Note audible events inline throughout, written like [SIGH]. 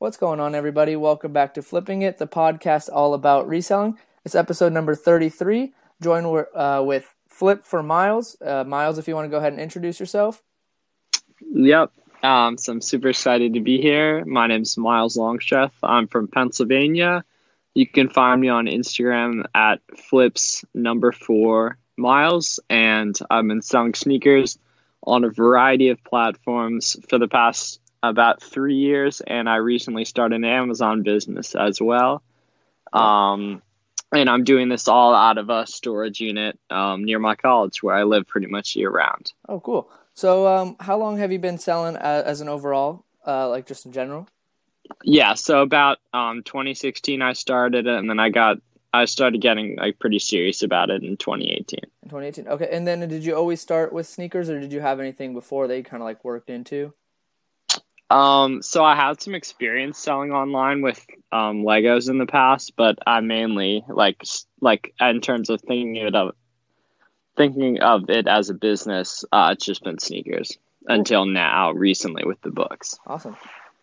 What's going on, everybody? Welcome back to Flipping It, the podcast all about reselling. It's episode number 33. Join uh, with Flip for Miles. Uh, Miles, if you want to go ahead and introduce yourself. Yep. Um, so I'm super excited to be here. My name's Miles Longstreth. I'm from Pennsylvania. You can find me on Instagram at flips number four miles, and I've been selling sneakers on a variety of platforms for the past about three years, and I recently started an Amazon business as well. Um, and I'm doing this all out of a storage unit um, near my college where I live pretty much year round. Oh, cool. So, um, how long have you been selling as, as an overall, uh, like just in general? Yeah, so about um, 2016 I started it, and then I got I started getting like pretty serious about it in 2018. In 2018, okay. And then did you always start with sneakers, or did you have anything before that you kind of like worked into? Um, so I had some experience selling online with um, Legos in the past, but I mainly like like in terms of thinking it of thinking of it as a business, uh, it's just been sneakers cool. until now, recently with the books. Awesome.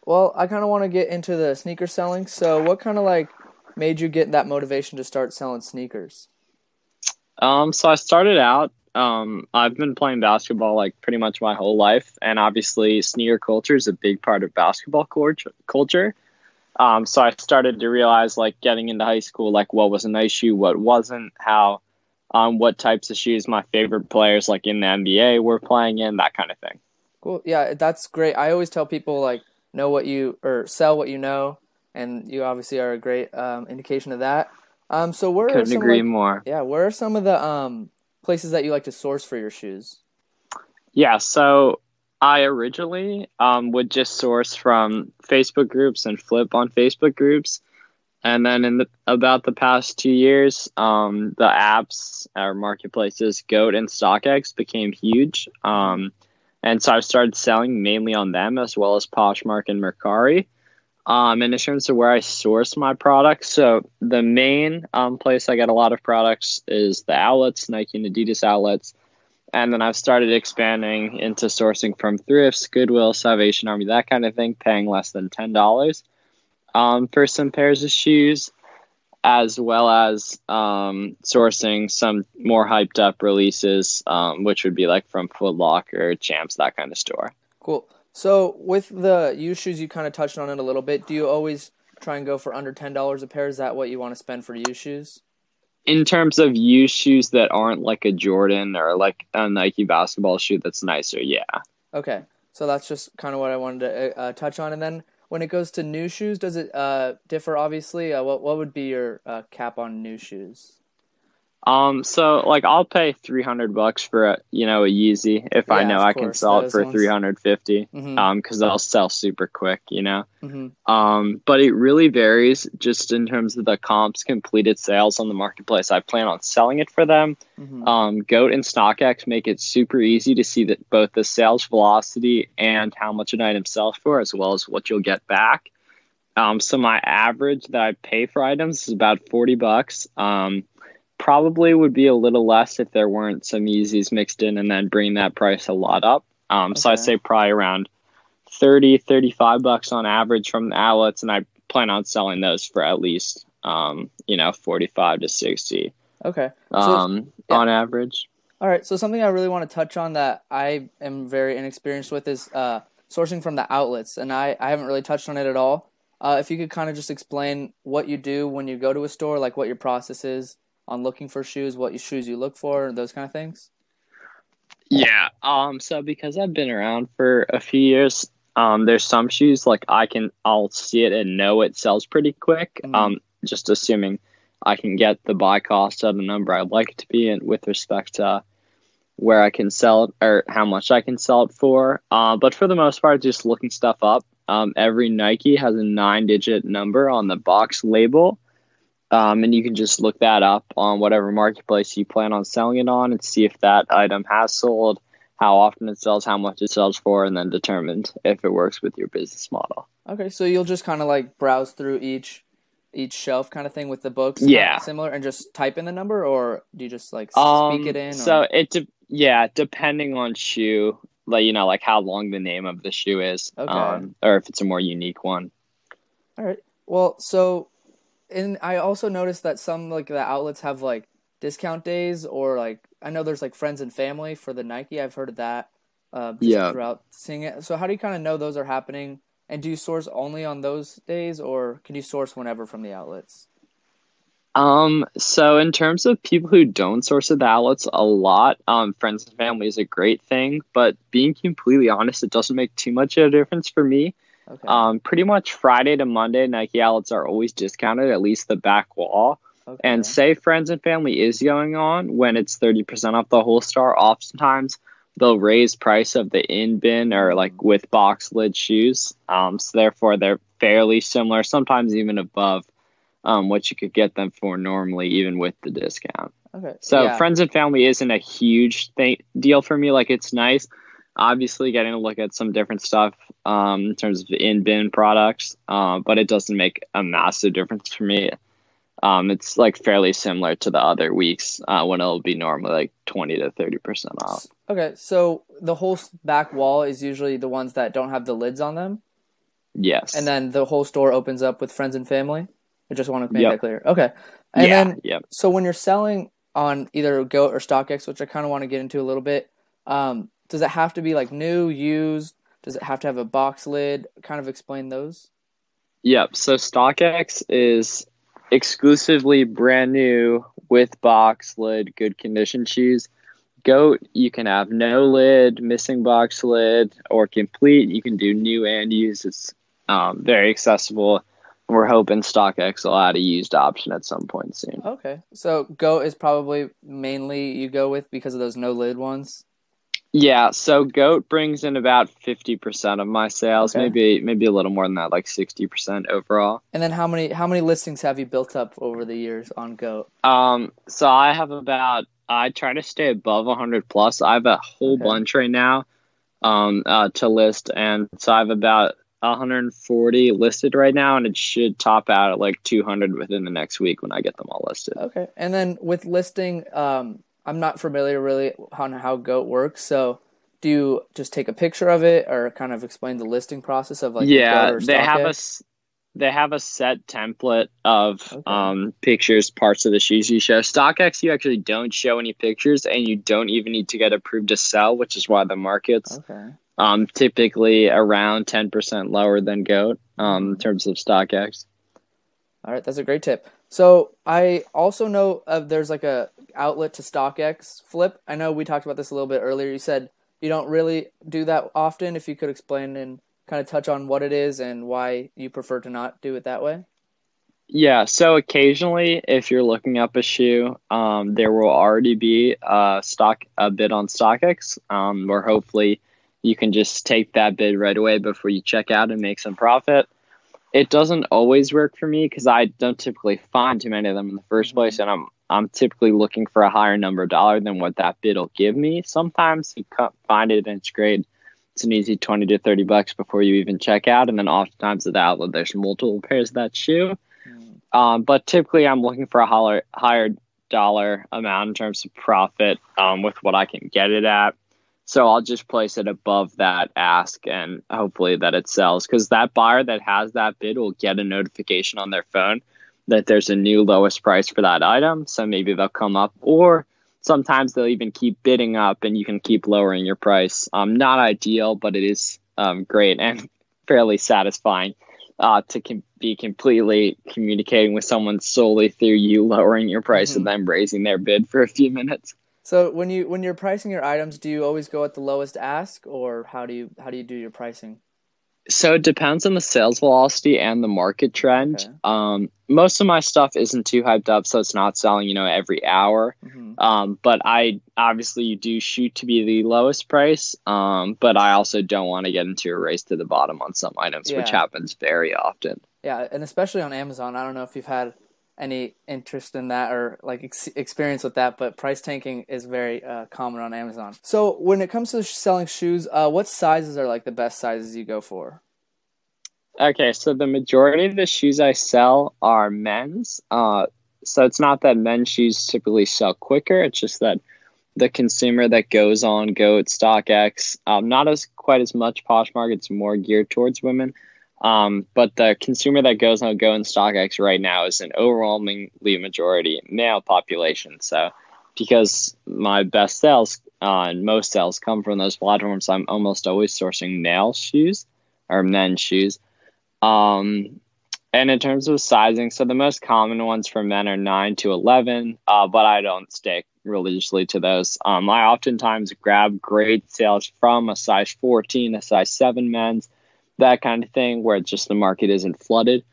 Well, I kind of want to get into the sneaker selling. So, what kind of like made you get that motivation to start selling sneakers? Um, so I started out um, I've been playing basketball like pretty much my whole life, and obviously, sneaker culture is a big part of basketball culture. Um, so I started to realize, like, getting into high school, like, what was a nice shoe, what wasn't, how, um, what types of shoes my favorite players, like in the NBA, were playing in, that kind of thing. Cool. Yeah, that's great. I always tell people, like, know what you or sell what you know, and you obviously are a great um, indication of that. Um, so where couldn't some, agree like, more. Yeah, where are some of the um places that you like to source for your shoes? Yeah, so I originally um, would just source from Facebook groups and flip on Facebook groups. And then in the, about the past two years, um, the apps or marketplaces, Goat and StockX, became huge. Um, and so I started selling mainly on them as well as Poshmark and Mercari. Um, and in terms of where I source my products, so the main um, place I get a lot of products is the outlets, Nike and Adidas outlets. And then I've started expanding into sourcing from thrifts, Goodwill, Salvation Army, that kind of thing, paying less than $10 um, for some pairs of shoes, as well as um, sourcing some more hyped up releases, um, which would be like from Foot Locker, Champs, that kind of store. Cool. So with the used shoes, you kind of touched on it a little bit. Do you always try and go for under ten dollars a pair? Is that what you want to spend for used shoes? In terms of used shoes that aren't like a Jordan or like a Nike basketball shoe that's nicer, yeah. Okay, so that's just kind of what I wanted to uh, touch on. And then when it goes to new shoes, does it uh, differ? Obviously, uh, what what would be your uh, cap on new shoes? Um, so like I'll pay three hundred bucks for a you know a Yeezy if yeah, I know I can sell it for three hundred fifty. Mm-hmm. Um, because they'll sell super quick, you know. Mm-hmm. Um, but it really varies just in terms of the comps completed sales on the marketplace. I plan on selling it for them. Mm-hmm. Um, Goat and StockX make it super easy to see that both the sales velocity and how much an item sells for, as well as what you'll get back. Um, so my average that I pay for items is about forty bucks. Um probably would be a little less if there weren't some Yeezys mixed in and then bring that price a lot up. Um, okay. So I'd say probably around 30, 35 bucks on average from the outlets, and I plan on selling those for at least, um, you know, 45 to 60. Okay. So, um, yeah. on average. All right. So something I really want to touch on that I am very inexperienced with is uh, sourcing from the outlets, and I, I haven't really touched on it at all. Uh, if you could kind of just explain what you do when you go to a store, like what your process is, on looking for shoes, what shoes you look for, those kind of things? Yeah. Um. So because I've been around for a few years, um, there's some shoes like I can I'll see it and know it sells pretty quick. Mm-hmm. Um. Just assuming I can get the buy cost at a number I'd like it to be, and with respect to where I can sell it or how much I can sell it for. Uh, but for the most part, just looking stuff up. Um, every Nike has a nine-digit number on the box label. Um, and you can just look that up on whatever marketplace you plan on selling it on and see if that item has sold, how often it sells, how much it sells for, and then determine if it works with your business model. Okay, so you'll just kind of like browse through each each shelf kind of thing with the books, yeah, similar, and just type in the number, or do you just like um, speak it in? Or? So it de- yeah, depending on shoe, like you know, like how long the name of the shoe is, okay. um, or if it's a more unique one. All right. Well, so and I also noticed that some like the outlets have like discount days or like I know there's like friends and family for the Nike. I've heard of that. Uh, Yeah. Throughout seeing it. So how do you kind of know those are happening? And do you source only on those days, or can you source whenever from the outlets? Um, so in terms of people who don't source at the outlets a lot, um, friends and family is a great thing, but being completely honest, it doesn't make too much of a difference for me. Okay. Um, pretty much Friday to Monday, Nike outlets are always discounted, at least the back wall. okay. And say friends and family is going on when it's 30% off the whole store, oftentimes they'll raise price of the in bin or like with box lid shoes. Um, so therefore they're fairly similar, sometimes even above um, what you could get them for normally, even with the discount. okay. So yeah. friends and family isn't a huge thing deal for me. Like it's nice, obviously getting to look at some different stuff um, in terms of in bin products, uh, but it doesn't make a massive difference for me. Um, it's like fairly similar to the other weeks uh, when it'll be normally like twenty to thirty percent off. Okay, so the whole back wall is usually the ones that don't have the lids on them, Yes, and then the whole store opens up with friends and family. I just want to make Yep. that clear. Okay, and yeah, then yep. so when you're selling on either Goat or StockX, which I kind of want to get into a little bit, um, does it have to be like new, used? Does it have to have a box lid? Kind of explain those. Yep. So StockX is exclusively brand new with box lid, good condition shoes. Goat, you can have no lid, missing box lid, or complete. You can do new and used. It's um, very accessible. We're hoping StockX will add a used option at some point soon. Okay, so Goat is probably mainly you go with because of those no lid ones. Yeah, so Goat brings in about fifty percent of my sales, Okay. maybe maybe a little more than that, like sixty percent overall. And then how many how many listings have you built up over the years on Goat? Um, so I have about I try to stay above 100 plus. I have a whole Okay. bunch right now, um, uh, to list, and so I have about 140 listed right now, and it should top out at like 200 within the next week when I get them all listed. Okay. And then with listing, um, I'm not familiar really on how Goat works. So do you just take a picture of it or kind of explain the listing process of like yeah, they have a they have a set template of Okay. um, pictures, parts of the shoes you show. StockX, you actually don't show any pictures, and you don't even need to get approved to sell, which is why the market's Okay. um, typically around 10% lower than GOAT um, in terms of StockX. All right, that's a great tip. So I also know uh, there's like a outlet to StockX flip. I know we talked about this a little bit earlier. You said you don't really do that often. If you could explain and kind of touch on what it is and why you prefer to not do it that way. Yeah, so occasionally, if you're looking up a shoe, um, there will already be a stock a bid on StockX, um, where hopefully you can just take that bid right away before you check out and make some profit. It doesn't always work for me because I don't typically find too many of them in the first place, and I'm I'm typically looking for a higher number of dollar than what that bid will give me. Sometimes you can't find it and it's great. It's an easy twenty to thirty bucks before you even check out, and then oftentimes at the outlet there's multiple pairs of that shoe. Um, but typically, I'm looking for a higher, higher dollar amount in terms of profit um, with what I can get it at. So I'll just place it above that ask and hopefully that it sells because that buyer that has that bid will get a notification on their phone that there's a new lowest price for that item. So maybe they'll come up, or sometimes they'll even keep bidding up and you can keep lowering your price. Um, not ideal, but it is um, great and [LAUGHS] fairly satisfying uh, to com- be completely communicating with someone solely through you lowering your price Mhm. and them raising their bid for a few minutes. So when you when you're pricing your items, do you always go at the lowest ask, or how do you how do you do your pricing? So it depends on the sales velocity and the market trend. Okay. Um, most of my stuff isn't too hyped up, so it's not selling, you know, every hour. hmm Um, but I obviously you do shoot to be the lowest price. Um, but I also don't want to get into a race to the bottom on some items, which happens very often. Yeah, and especially on Amazon. I don't know if you've had any interest in that or like ex- experience with that, but price tanking is very uh, common on Amazon. So when it comes to selling shoes, uh, what sizes are like the best sizes you go for? Okay, so the majority of the shoes I sell are men's. Uh, so it's not that men's shoes typically sell quicker. It's just that the consumer that goes on Goat, StockX, um, not as quite as much Poshmark. It's more geared towards women. Um, but the consumer that goes on Goat and StockX right now is an overwhelmingly majority male population. So, because my best sales uh, and most sales come from those platforms, I'm almost always sourcing male shoes or men's shoes. Um, and in terms of sizing, so the most common ones for men are 9 to 11, uh, but I don't stick religiously to those. Um, I oftentimes grab great sales from a size 14, a size 7 men's, that kind of thing, where it's just the market isn't flooded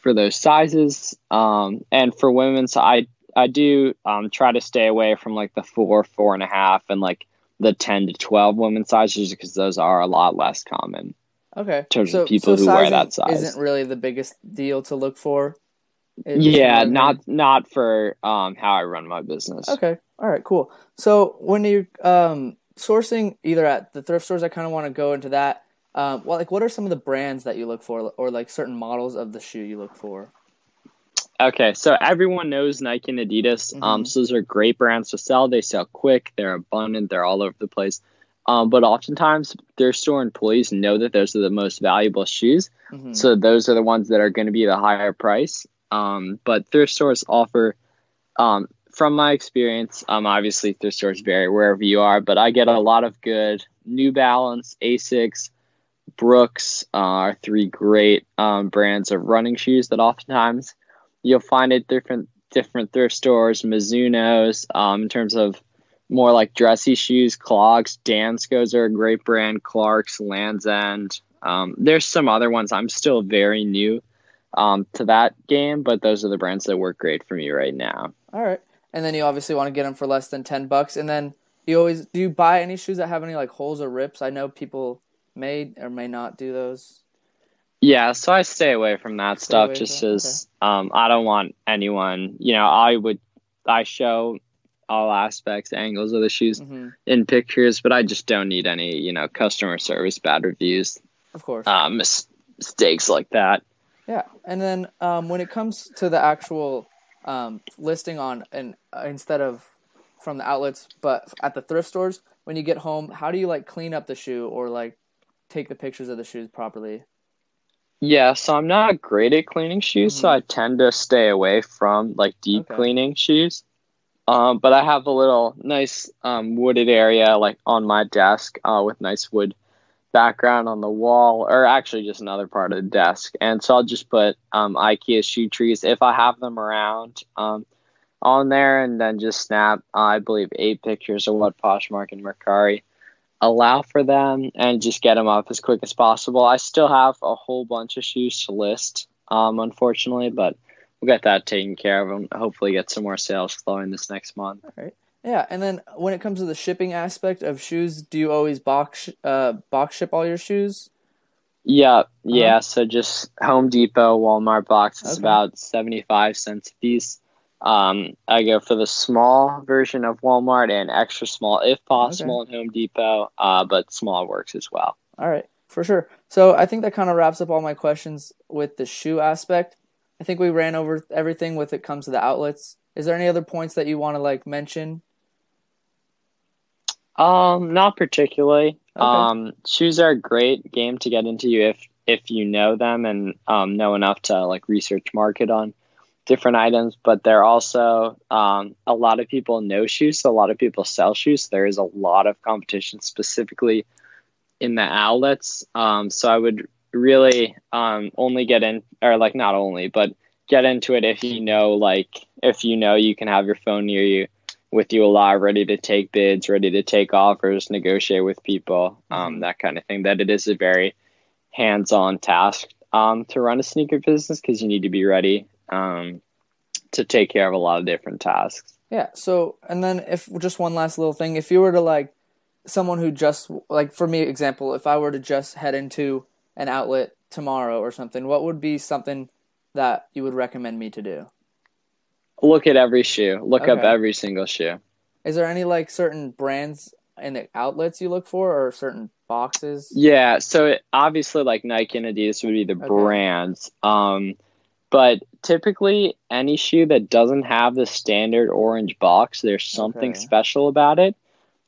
for those sizes. Um, and for women's, I I do um, try to stay away from like the four, four and a half, and like the 10 to 12 women's sizes because those are a lot less common. Okay. In terms so, of people so who wear that size. isn't really the biggest deal to look for. It- yeah, not not for um how I run my business. Okay. All right. Cool. So when you're um, sourcing either at the thrift stores, I kind of want to go into that. Um, well, like, what are some of the brands that you look for, or like certain models of the shoe you look for? Okay, so everyone knows Nike and Adidas. Um, Mhm. so those are great brands to sell. They sell quick. They're abundant. They're all over the place. Um, but oftentimes their store employees know that those are the most valuable shoes. hmm So those are the ones that are going to be the higher price. Um, but thrift stores offer, um, from my experience, um, obviously thrift stores vary wherever you are, but I get a lot of good New Balance, Asics, Brooks uh, are three great um, brands of running shoes that oftentimes you'll find at different different thrift stores, Mizuno's, um, in terms of more like dressy shoes, clogs, Danskos are a great brand, Clark's, Land's End. Um, there's some other ones. I'm still very new um, to that game, but those are the brands that work great for me right now. All right. And then you obviously want to get them for less than ten bucks. And then you always do you buy any shoes that have any like holes or rips? I know people may or may not do those. Yeah, so I stay away from that Stay stuff just from- okay. as um, I don't want anyone, you know, I would, I show all aspects, angles of the shoes hmm in pictures, but I just don't need any, you know, customer service bad reviews, Of course. mis- mistakes like that. Yeah, and then um, when it comes to the actual um, listing on and uh, instead of from the outlets, but at the thrift stores, when you get home, how do you like clean up the shoe or like take the pictures of the shoes properly? Yeah, so I'm not great at cleaning shoes, so Mhm. I tend to stay away from like deep Okay. cleaning shoes. Um, but I have a little nice um, wooded area like on my desk uh, with nice wood background on the wall, or actually just another part of the desk. And so I'll just put um, IKEA shoe trees if I have them around um, on there, and then just snap, uh, I believe, eight pictures of what Poshmark and Mercari allow for them and just get them up as quick as possible. I still have a whole bunch of shoes to list, um, unfortunately, but we'll get that taken care of and hopefully get some more sales flowing this next month. Yeah, and then when it comes to the shipping aspect of shoes, do you always box uh, box ship all your shoes? Yeah, yeah. So just Home Depot, Walmart box is Okay. about 75 cents a piece. Um, I go for the small version of Walmart and extra small if possible at Home Depot, uh, but small works as well. All right, for sure. So I think that kind of wraps up all my questions with the shoe aspect. I think we ran over everything with it comes to the outlets. Is there any other points that you want to like mention? Um, not particularly. Okay. Um, shoes are a great game to get into you if if you know them and um, know enough to like research market on different items. But they're also um, a lot of people know shoes, so a lot of people sell shoes. There is a lot of competition specifically in the outlets. Um, so I would really um, only get in or like not only, but get into it if you know like if you know you can have your phone near you with you a lot, ready to take bids, ready to take offers, negotiate with people, um, that kind of thing. That it is a very hands-on task um, to run a sneaker business because you need to be ready um, to take care of a lot of different tasks. Yeah. So, and then if just one last little thing, if you were to like someone who just like for me example, if I were to just head into an outlet tomorrow or something, what would be something that you would recommend me to do? Look at every shoe. Look up every single shoe. Is there any like certain brands in the outlets you look for or certain boxes? Yeah, so it, obviously like Nike and Adidas would be the Okay. brands. Um, but typically any shoe that doesn't have the standard orange box, there's something Okay. special about it.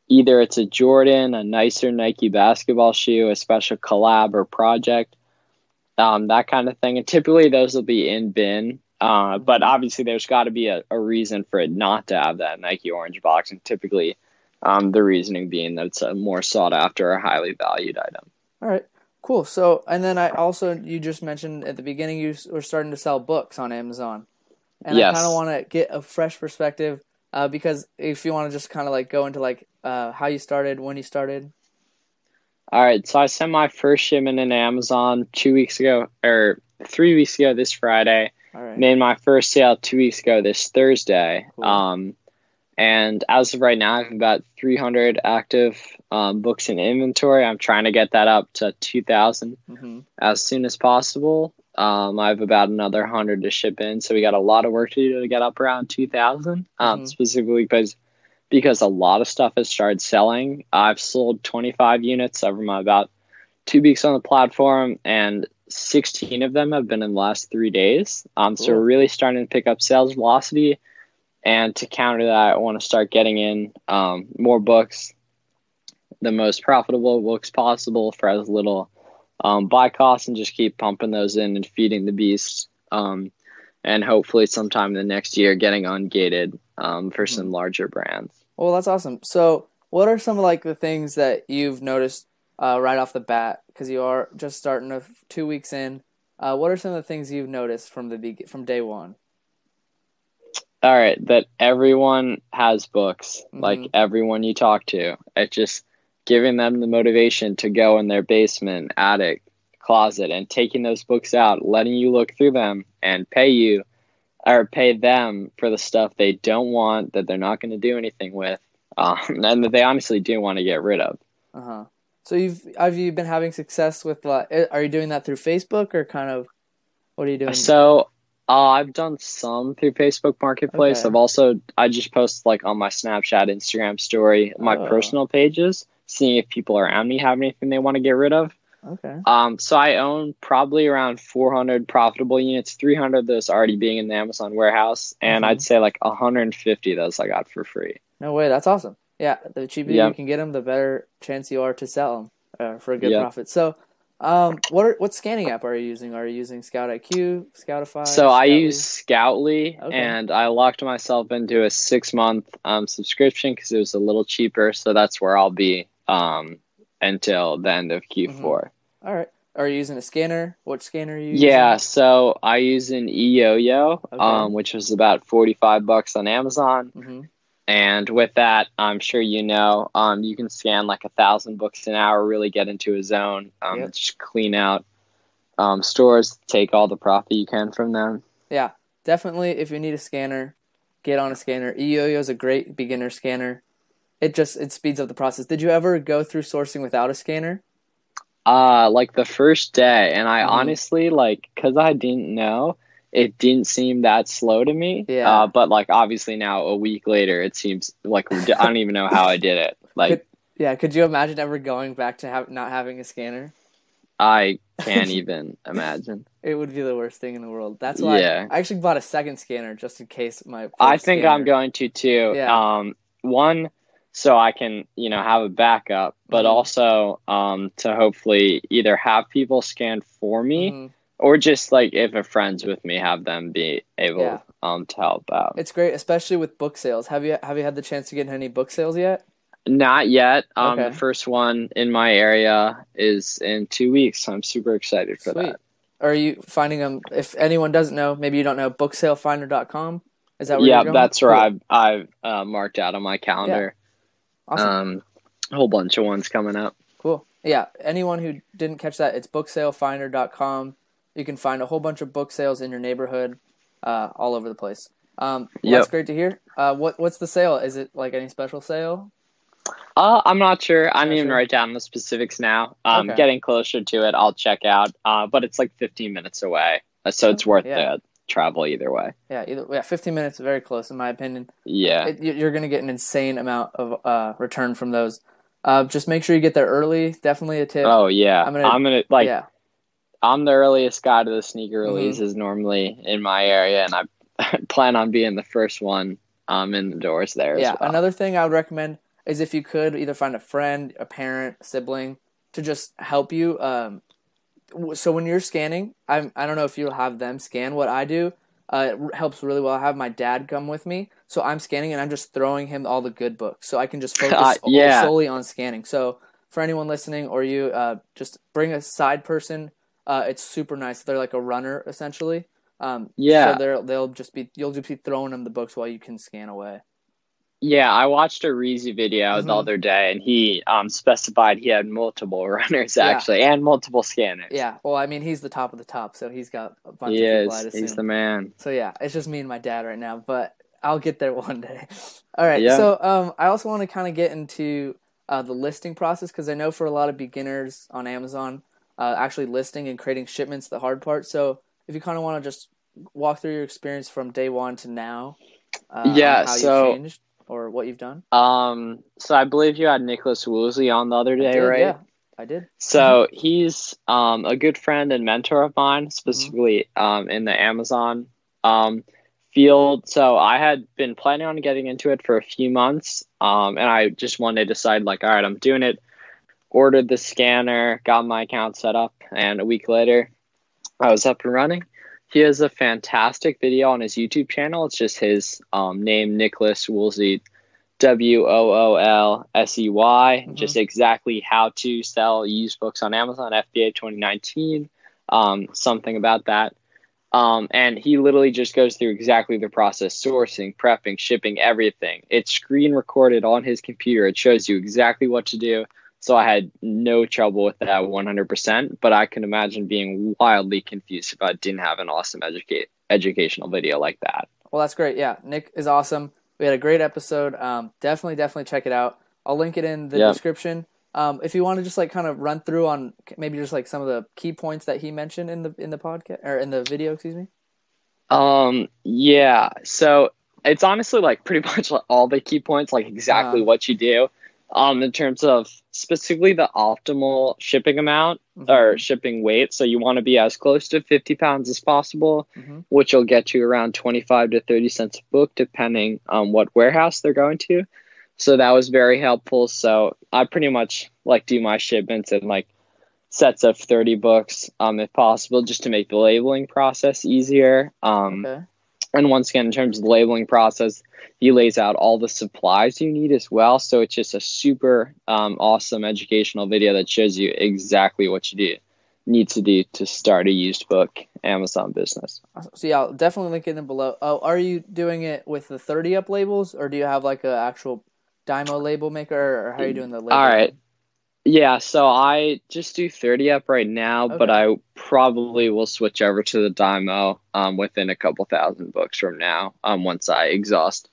Either it's a Jordan, a nicer Nike basketball shoe, a special collab or project. um, that kind of thing. And typically those will be in bin. Uh, but obviously there's got to be a, a reason for it not to have that Nike orange box, and typically um, the reasoning being that it's a more sought after or highly valued item. All right, cool. So, and then I also you just mentioned at the beginning you were starting to sell books on Amazon, and Yes. I kind of want to get a fresh perspective uh, because if you want to just kind of like go into like uh, how you started, when you started. All right, so I sent my first shipment in Amazon two weeks ago, or three weeks ago this Friday. All right. Made my first sale two weeks ago this Thursday. Cool. Um, and as of right now, I have about 300 active um, books in inventory. I'm trying to get that up to 2,000 hmm as soon as possible. Um, I have about another 100 to ship in, so we got a lot of work to do to get up around 2,000. Um, Mhm. Specifically because because a lot of stuff has started selling. I've sold 25 units over my about two weeks on the platform, and 16 of them have been in the last three days. Um, So we're really starting to pick up sales velocity. And to counter that, I want to start getting in um, more books, the most profitable books possible for as little um, buy costs, and just keep pumping those in and feeding the beast. Um, and hopefully, sometime in the next year, getting ungated um, for some larger brands. Well, that's awesome. So, what are some of like the things that you've noticed uh, right off the bat? Because you are just starting a, two weeks in. Uh, what are some of the things you've noticed from the be- from day one? All right, that everyone has books, like Mhm. everyone you talk to. It's just giving them the motivation to go in their basement, attic, closet, and taking those books out, letting you look through them, and pay you or pay them for the stuff they don't want that they're not going to do anything with, um, [LAUGHS] and that they honestly do want to get rid of. Uh huh. So you've have you been having success with? Uh, are you doing that through Facebook or kind of? What are you doing? So uh, I've done some through Facebook Marketplace. Okay. I've also I just post like on my Snapchat, Instagram story, my Oh. personal pages, seeing if people around me have anything they want to get rid of. okay. Um, so I own probably around 400 profitable units, 300 of those already being in the Amazon warehouse, and Mhm. I'd say like 150 of those I got for free. No way. That's awesome. Yeah. The cheaper Yeah. you can get them, the better chance you are to sell them uh, for a good Yeah. profit. So, um, what are, what scanning app are you using? Are you using Scout IQ, Scoutify? So I use Scoutly, Okay. and I locked myself into a six month um, subscription because it was a little cheaper. So that's where I'll be um, until the end of Q4. All right. Are you using a scanner? What scanner are you using? Yeah, so I use an eYoYo, Okay. um, which was about forty five bucks on Amazon, hmm and with that, I'm sure you know, um, you can scan like a thousand books an hour, really get into a zone, um, just clean out um, stores, take all the profit you can from them. Yeah. Definitely. If you need a scanner, get on a scanner. eYoYo is a great beginner scanner. It just it speeds up the process. Did you ever go through sourcing without a scanner? Uh, like the first day, and I Mhm. honestly like because I didn't know. It didn't seem that slow to me. Yeah. Uh, but like obviously now a week later, it seems like I don't even know how I did it. [LAUGHS] Like Could- Yeah. Could you imagine ever going back to have not having a scanner? I [LAUGHS] can't even imagine. It would be the worst thing in the world. That's why Yeah. I actually bought a second scanner just in case my. I think scanner- I'm going to too. Yeah. Um, one, so I can you know have a backup, but Mhm. also um to hopefully either have people scan for me Mhm. Or just like if a friend's with me, have them be able Yeah. um to help out. It's great, especially with book sales. Have you have you had the chance to get any book sales yet? Not yet. Um, Okay. the first one in my area is in two weeks. So I'm super excited for Sweet. that. Are you finding them? If anyone doesn't know, maybe you don't know booksalefinder.com. Is that where Yeah, you're going? that's where Cool. I've I've uh, marked out on my calendar. Awesome. Um, a whole bunch of ones coming up. Cool. Yeah. Anyone who didn't catch that, it's booksalefinder.com. You can find a whole bunch of book sales in your neighborhood, uh, all over the place. Um, Yep. That's great to hear. Uh, what what's the sale? Is it like any special sale? Uh, I'm not sure. I Not even sure. write down the specifics now. Um, Okay. getting closer to it, I'll check out. Uh, but it's like 15 minutes away, uh, so it's worth yeah. the travel either way. Yeah. Either yeah. Fifteen minutes, very close in my opinion. Yeah. it, you- you're going to get an insane amount of uh, return from those. Uh, just make sure you get there early. Definitely a tip. oh yeah. I'm I'm gonna- gonna, like. yeah, I'm the earliest guy to the sneaker Mhm. releases normally in my area, and I [LAUGHS] plan on being the first one um in the doors there. yeah. well. Another thing I would recommend is if you could either find a friend, a parent, sibling to just help you. Um, so when you're scanning, I'm I don't know if you'll have them scan what I do. Uh, it helps really well. I have my dad come with me, so I'm scanning and I'm just throwing him all the good books, so I can just [LAUGHS] focus Uh, yeah. solely on scanning. So for anyone listening or you, uh, just bring a side person. Uh, it's super nice. They're like a runner essentially. Um, Yeah. So they'll they'll just be you'll just be throwing them the books while you can scan away. Yeah, I watched a Reezy video the Mhm. other day, and he um, specified he had multiple [LAUGHS] runners Yeah. actually, and multiple scanners. Yeah. Well, I mean, he's the top of the top, so he's got a bunch he of people. is. He's the man. So yeah, it's just me and my dad right now, but I'll get there [LAUGHS] one day. All right. Yeah. So um, I also want to kind of get into uh, the listing process because I know for a lot of beginners on Amazon, uh, actually listing and creating shipments the hard part. So if you kind of want to just walk through your experience from day one to now, uh, Yeah, how so- you've changed or what you've done. Um, so I believe you had Nicholas Woolsey on the other day, did, right? Yeah, I did. So he's um, a good friend and mentor of mine, specifically um, in the Amazon um, field. So I had been planning on getting into it for a few months, um, and I just one day decided, like, all right, I'm doing it. Ordered the scanner, got my account set up, and a week later, I was up and running. He has a fantastic video on his YouTube channel. It's just his um, name, Nicholas Woolsey, W O O L S E Y, Mhm. just exactly how to sell used books on Amazon, FBA 2019, um, something about that. Um, and he literally just goes through exactly the process sourcing, prepping, shipping, everything. It's screen recorded on his computer. It shows you exactly what to do. So I had no trouble with that 100%, but I can imagine being wildly confused if I didn't have an awesome educate, educational video like that. Well, that's great. Yeah, Nick is awesome. We had a great episode. Um, definitely, definitely check it out. I'll link it in the Yeah. description. Um, if you want to just like kind of run through on maybe just like some of the key points that he mentioned in the in the podcast or in the video, excuse me. Um, yeah. So it's honestly like pretty [LAUGHS] much all the key points, like exactly Uh-huh. what you do. Um, in terms of specifically the optimal shipping amount Mm-hmm. or shipping weight. So you want to be as close to 50 pounds as possible, Mhm. which will get you around 25 to 30 cents a book, depending on what warehouse they're going to. So that was very helpful. So I pretty much like do my shipments in like sets of 30 books, um, if possible, just to make the labeling process easier. Um, Okay. And once again, in terms of the labeling process, he lays out all the supplies you need as well. So it's just a super um, awesome educational video that shows you exactly what you do need to do to start a used book Amazon business. So yeah, I'll definitely link it in below. Oh, are you doing it with the thirty up labels, or do you have like an actual Dymo label maker, or how are you doing the label? All right. Yeah, so I just do 30 up right now, but I probably will switch over to the Dymo um, within a couple thousand books from now um, once I exhaust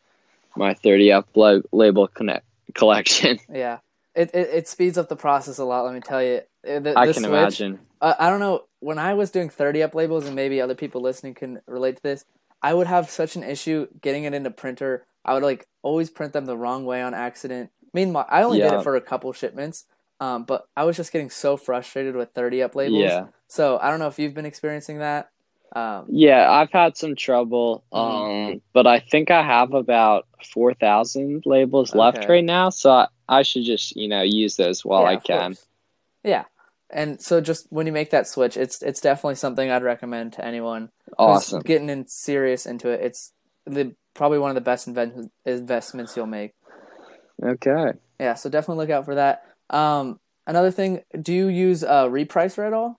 my 30 up la- label connect- [LAUGHS] collection. Yeah, it, it it speeds up the process a lot. Let me tell you. Uh, The, I can Switch- imagine. uh, I don't know when I was doing 30 up labels and maybe other people listening can relate to this. I would have such an issue getting it into printer. I would like always print them the wrong way on accident. Meanwhile, I only did it for a couple shipments, um, but I was just getting so frustrated with 30 up labels. Yeah. So I don't know if you've been experiencing that. Um, Yeah, I've had some trouble, Mhm. um, but I think I have about 4,000 labels left right now, so I, I should just, you know, use those while yeah, I can. course. Yeah. And so just when you make that switch, it's it's definitely something I'd recommend to anyone who's Awesome. getting in serious into it. It's the probably one of the best invent- investments you'll make. Okay. Yeah, so definitely look out for that. Um, another thing, do you use uh, Repricer at all?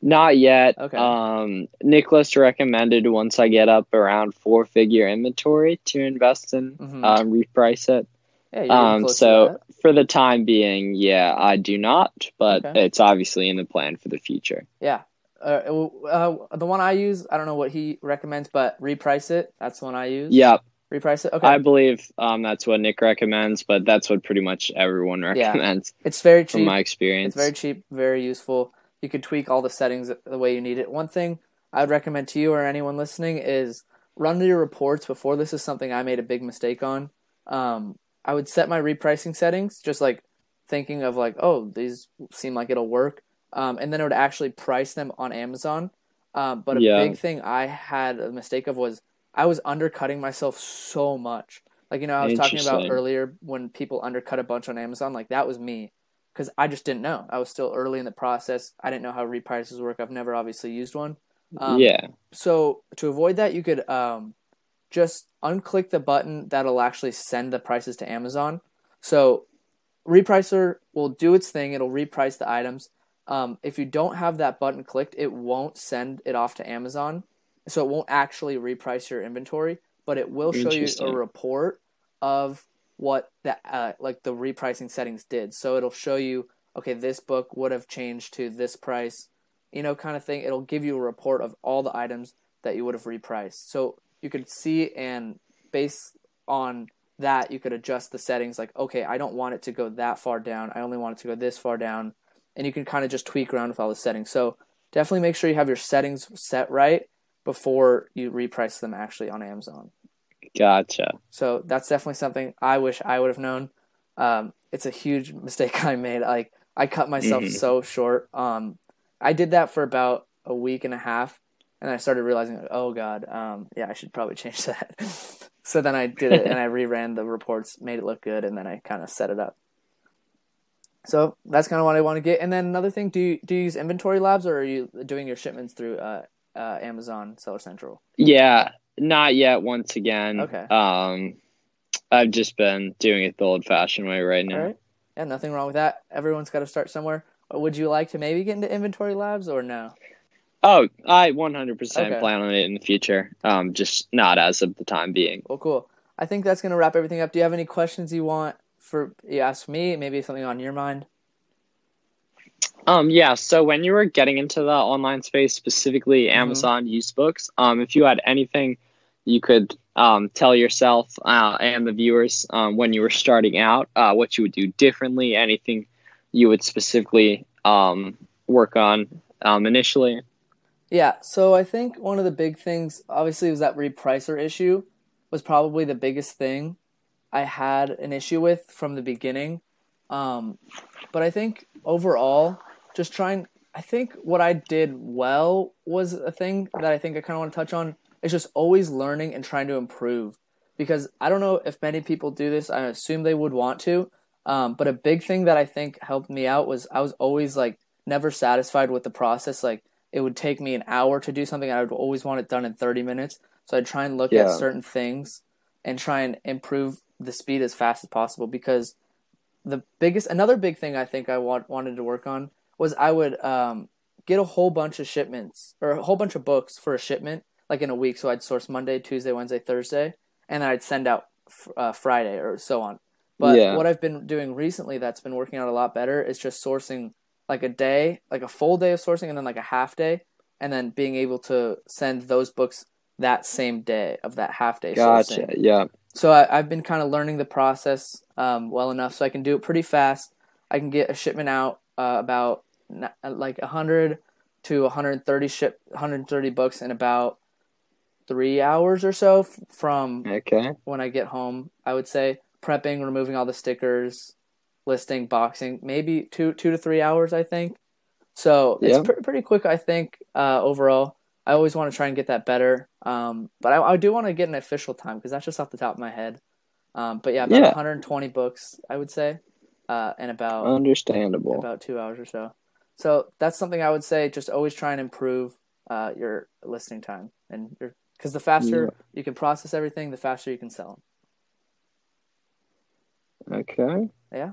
Not yet. Okay. Um, Nicholas recommended once I get up around four figure inventory to invest in, Mhm. um, reprice it. Yeah, Um, so for the time being, yeah, I do not, but Okay. it's obviously in the plan for the future. Yeah. Uh, uh, the one I use, I don't know what he recommends, but Reprice It. That's the one I use. Yep. Reprice It. Okay. I believe um, that's what Nick recommends, but that's what pretty much everyone recommends. Yeah. it's very cheap. from my experience. It's very cheap, very useful. You can tweak all the settings the way you need it. One thing I would recommend to you or anyone listening is run your reports before this is something I made a big mistake on. Um, I would set my repricing settings, just like thinking of like, oh, these seem like it'll work, um, and then it would actually price them on Amazon. Um, but a Yeah. big thing I had a mistake of was I was undercutting myself so much. Like you know, I was talking about earlier when people undercut a bunch on Amazon. Like that was me because I just didn't know. I was still early in the process. I didn't know how reprices work. I've never obviously used one. Um, yeah. So to avoid that, you could um, just unclick the button that'll actually send the prices to Amazon. So Repricer will do its thing. It'll reprice the items. Um, if you don't have that button clicked, it won't send it off to Amazon. So it won't actually reprice your inventory, but it will show you a report of what the uh, like the repricing settings did. So it'll show you, okay, this book would have changed to this price, you know, kind of thing. It'll give you a report of all the items that you would have repriced. So you could see and based on that you could adjust the settings like okay i don't want it to go that far down i only want it to go this far down and you can kind of just tweak around with all the settings so definitely make sure you have your settings set right before you reprice them actually on amazon gotcha so that's definitely something i wish i would have known um, it's a huge [LAUGHS] mistake i made like i cut myself mm-hmm. so short um, i did that for about a week and a half and i started realizing oh god um, yeah i should probably [LAUGHS] change that So then I did it and I [LAUGHS] reran the reports, made it look good, and then I kind of set it up. So that's kind of what I want to get. And then another thing, do you do you use inventory labs or are you doing your shipments through uh, uh, Amazon Seller Central? Yeah, not yet. Once again, okay. Um, I've just been doing it the old-fashioned way right now. All right. Yeah, nothing wrong with that. Everyone's got to start somewhere. Would you like to maybe get into inventory labs or no? Oh, I 100% okay. plan on it in the future. Um, just not as of the time being. Well, cool. I think that's going to wrap everything up. Do you have any questions you want for you ask me? Maybe something on your mind? Um, yeah. So when you were getting into the online space, specifically mm-hmm. Amazon mm-hmm. used books, um, if you had anything you could um, tell yourself uh, and the viewers um, when you were starting out, uh, what you would do differently, anything you would specifically um, work on um, initially. Yeah, so I think one of the big things, obviously, was that repricer issue was probably the biggest thing I had an issue with from the beginning. Um, but I think overall, just trying, I think what I did well was a thing that I think I kind of want to touch on is just always learning and trying to improve. Because I don't know if many people do this. I assume they would want to. Um, but a big thing that I think helped me out was I was always like never satisfied with the process. Like it would take me an hour to do something. I would always want it done in 30 minutes. So I'd try and look yeah. at certain things and try and improve the speed as fast as possible because the biggest, another big thing I think I want, wanted to work on was I would um, get a whole bunch of shipments or a whole bunch of books for a shipment like in a week. So I'd source Monday, Tuesday, Wednesday, Thursday, and then I'd send out uh, Friday or so on. But yeah. what I've been doing recently that's been working out a lot better is just sourcing like a day, like a full day of sourcing, and then like a half day, and then being able to send those books that same day of that half day gotcha. sourcing. Yeah. So I, have been kind of learning the process um, well enough, so I can do it pretty fast. I can get a shipment out uh, about like 100 to 130 ship 130 books in about three hours or so from okay. when I get home. I would say prepping, removing all the stickers, listing boxing maybe two two to three hours i think so yeah. it's pr- pretty quick i think uh, overall i always want to try and get that better um, but I, I, do want to get an official time because that's just off the top of my head um, but yeah about yeah. 120 books i would say uh, and about understandable about two hours or so so that's something i would say just always try and improve uh, your listing time and because the faster yeah. you can process everything the faster you can sell them okay yeah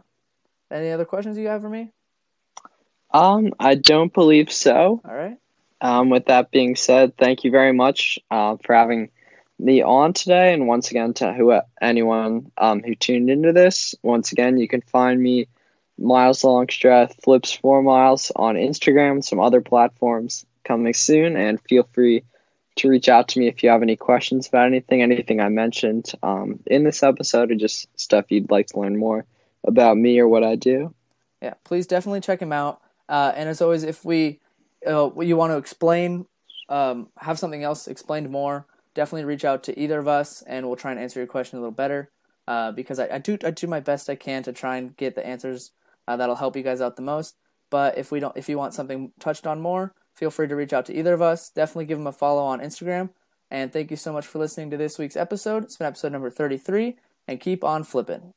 any other questions you have for me? Um, I don't believe so. All right. Um, with that being said, thank you very much uh, for having me on today. And once again, to who anyone um, who tuned into this, once again, you can find me Miles long Longstreth Flips Four Miles on Instagram, some other platforms coming soon. And feel free to reach out to me if you have any questions about anything, anything I mentioned um, in this episode, or just stuff you'd like to learn more about me or what I do. Yeah, please definitely check him out. Uh, and as always, if we uh, you want to explain, um, have something else explained more, definitely reach out to either of us, and we'll try and answer your question a little better. Uh, because I, I, do I do my best I can to try and get the answers uh, that'll help you guys out the most. But if we don't, if you want something touched on more, feel free to reach out to either of us. Definitely give them a follow on Instagram. And thank you so much for listening to this week's episode. It's been episode number 33, and keep on flipping.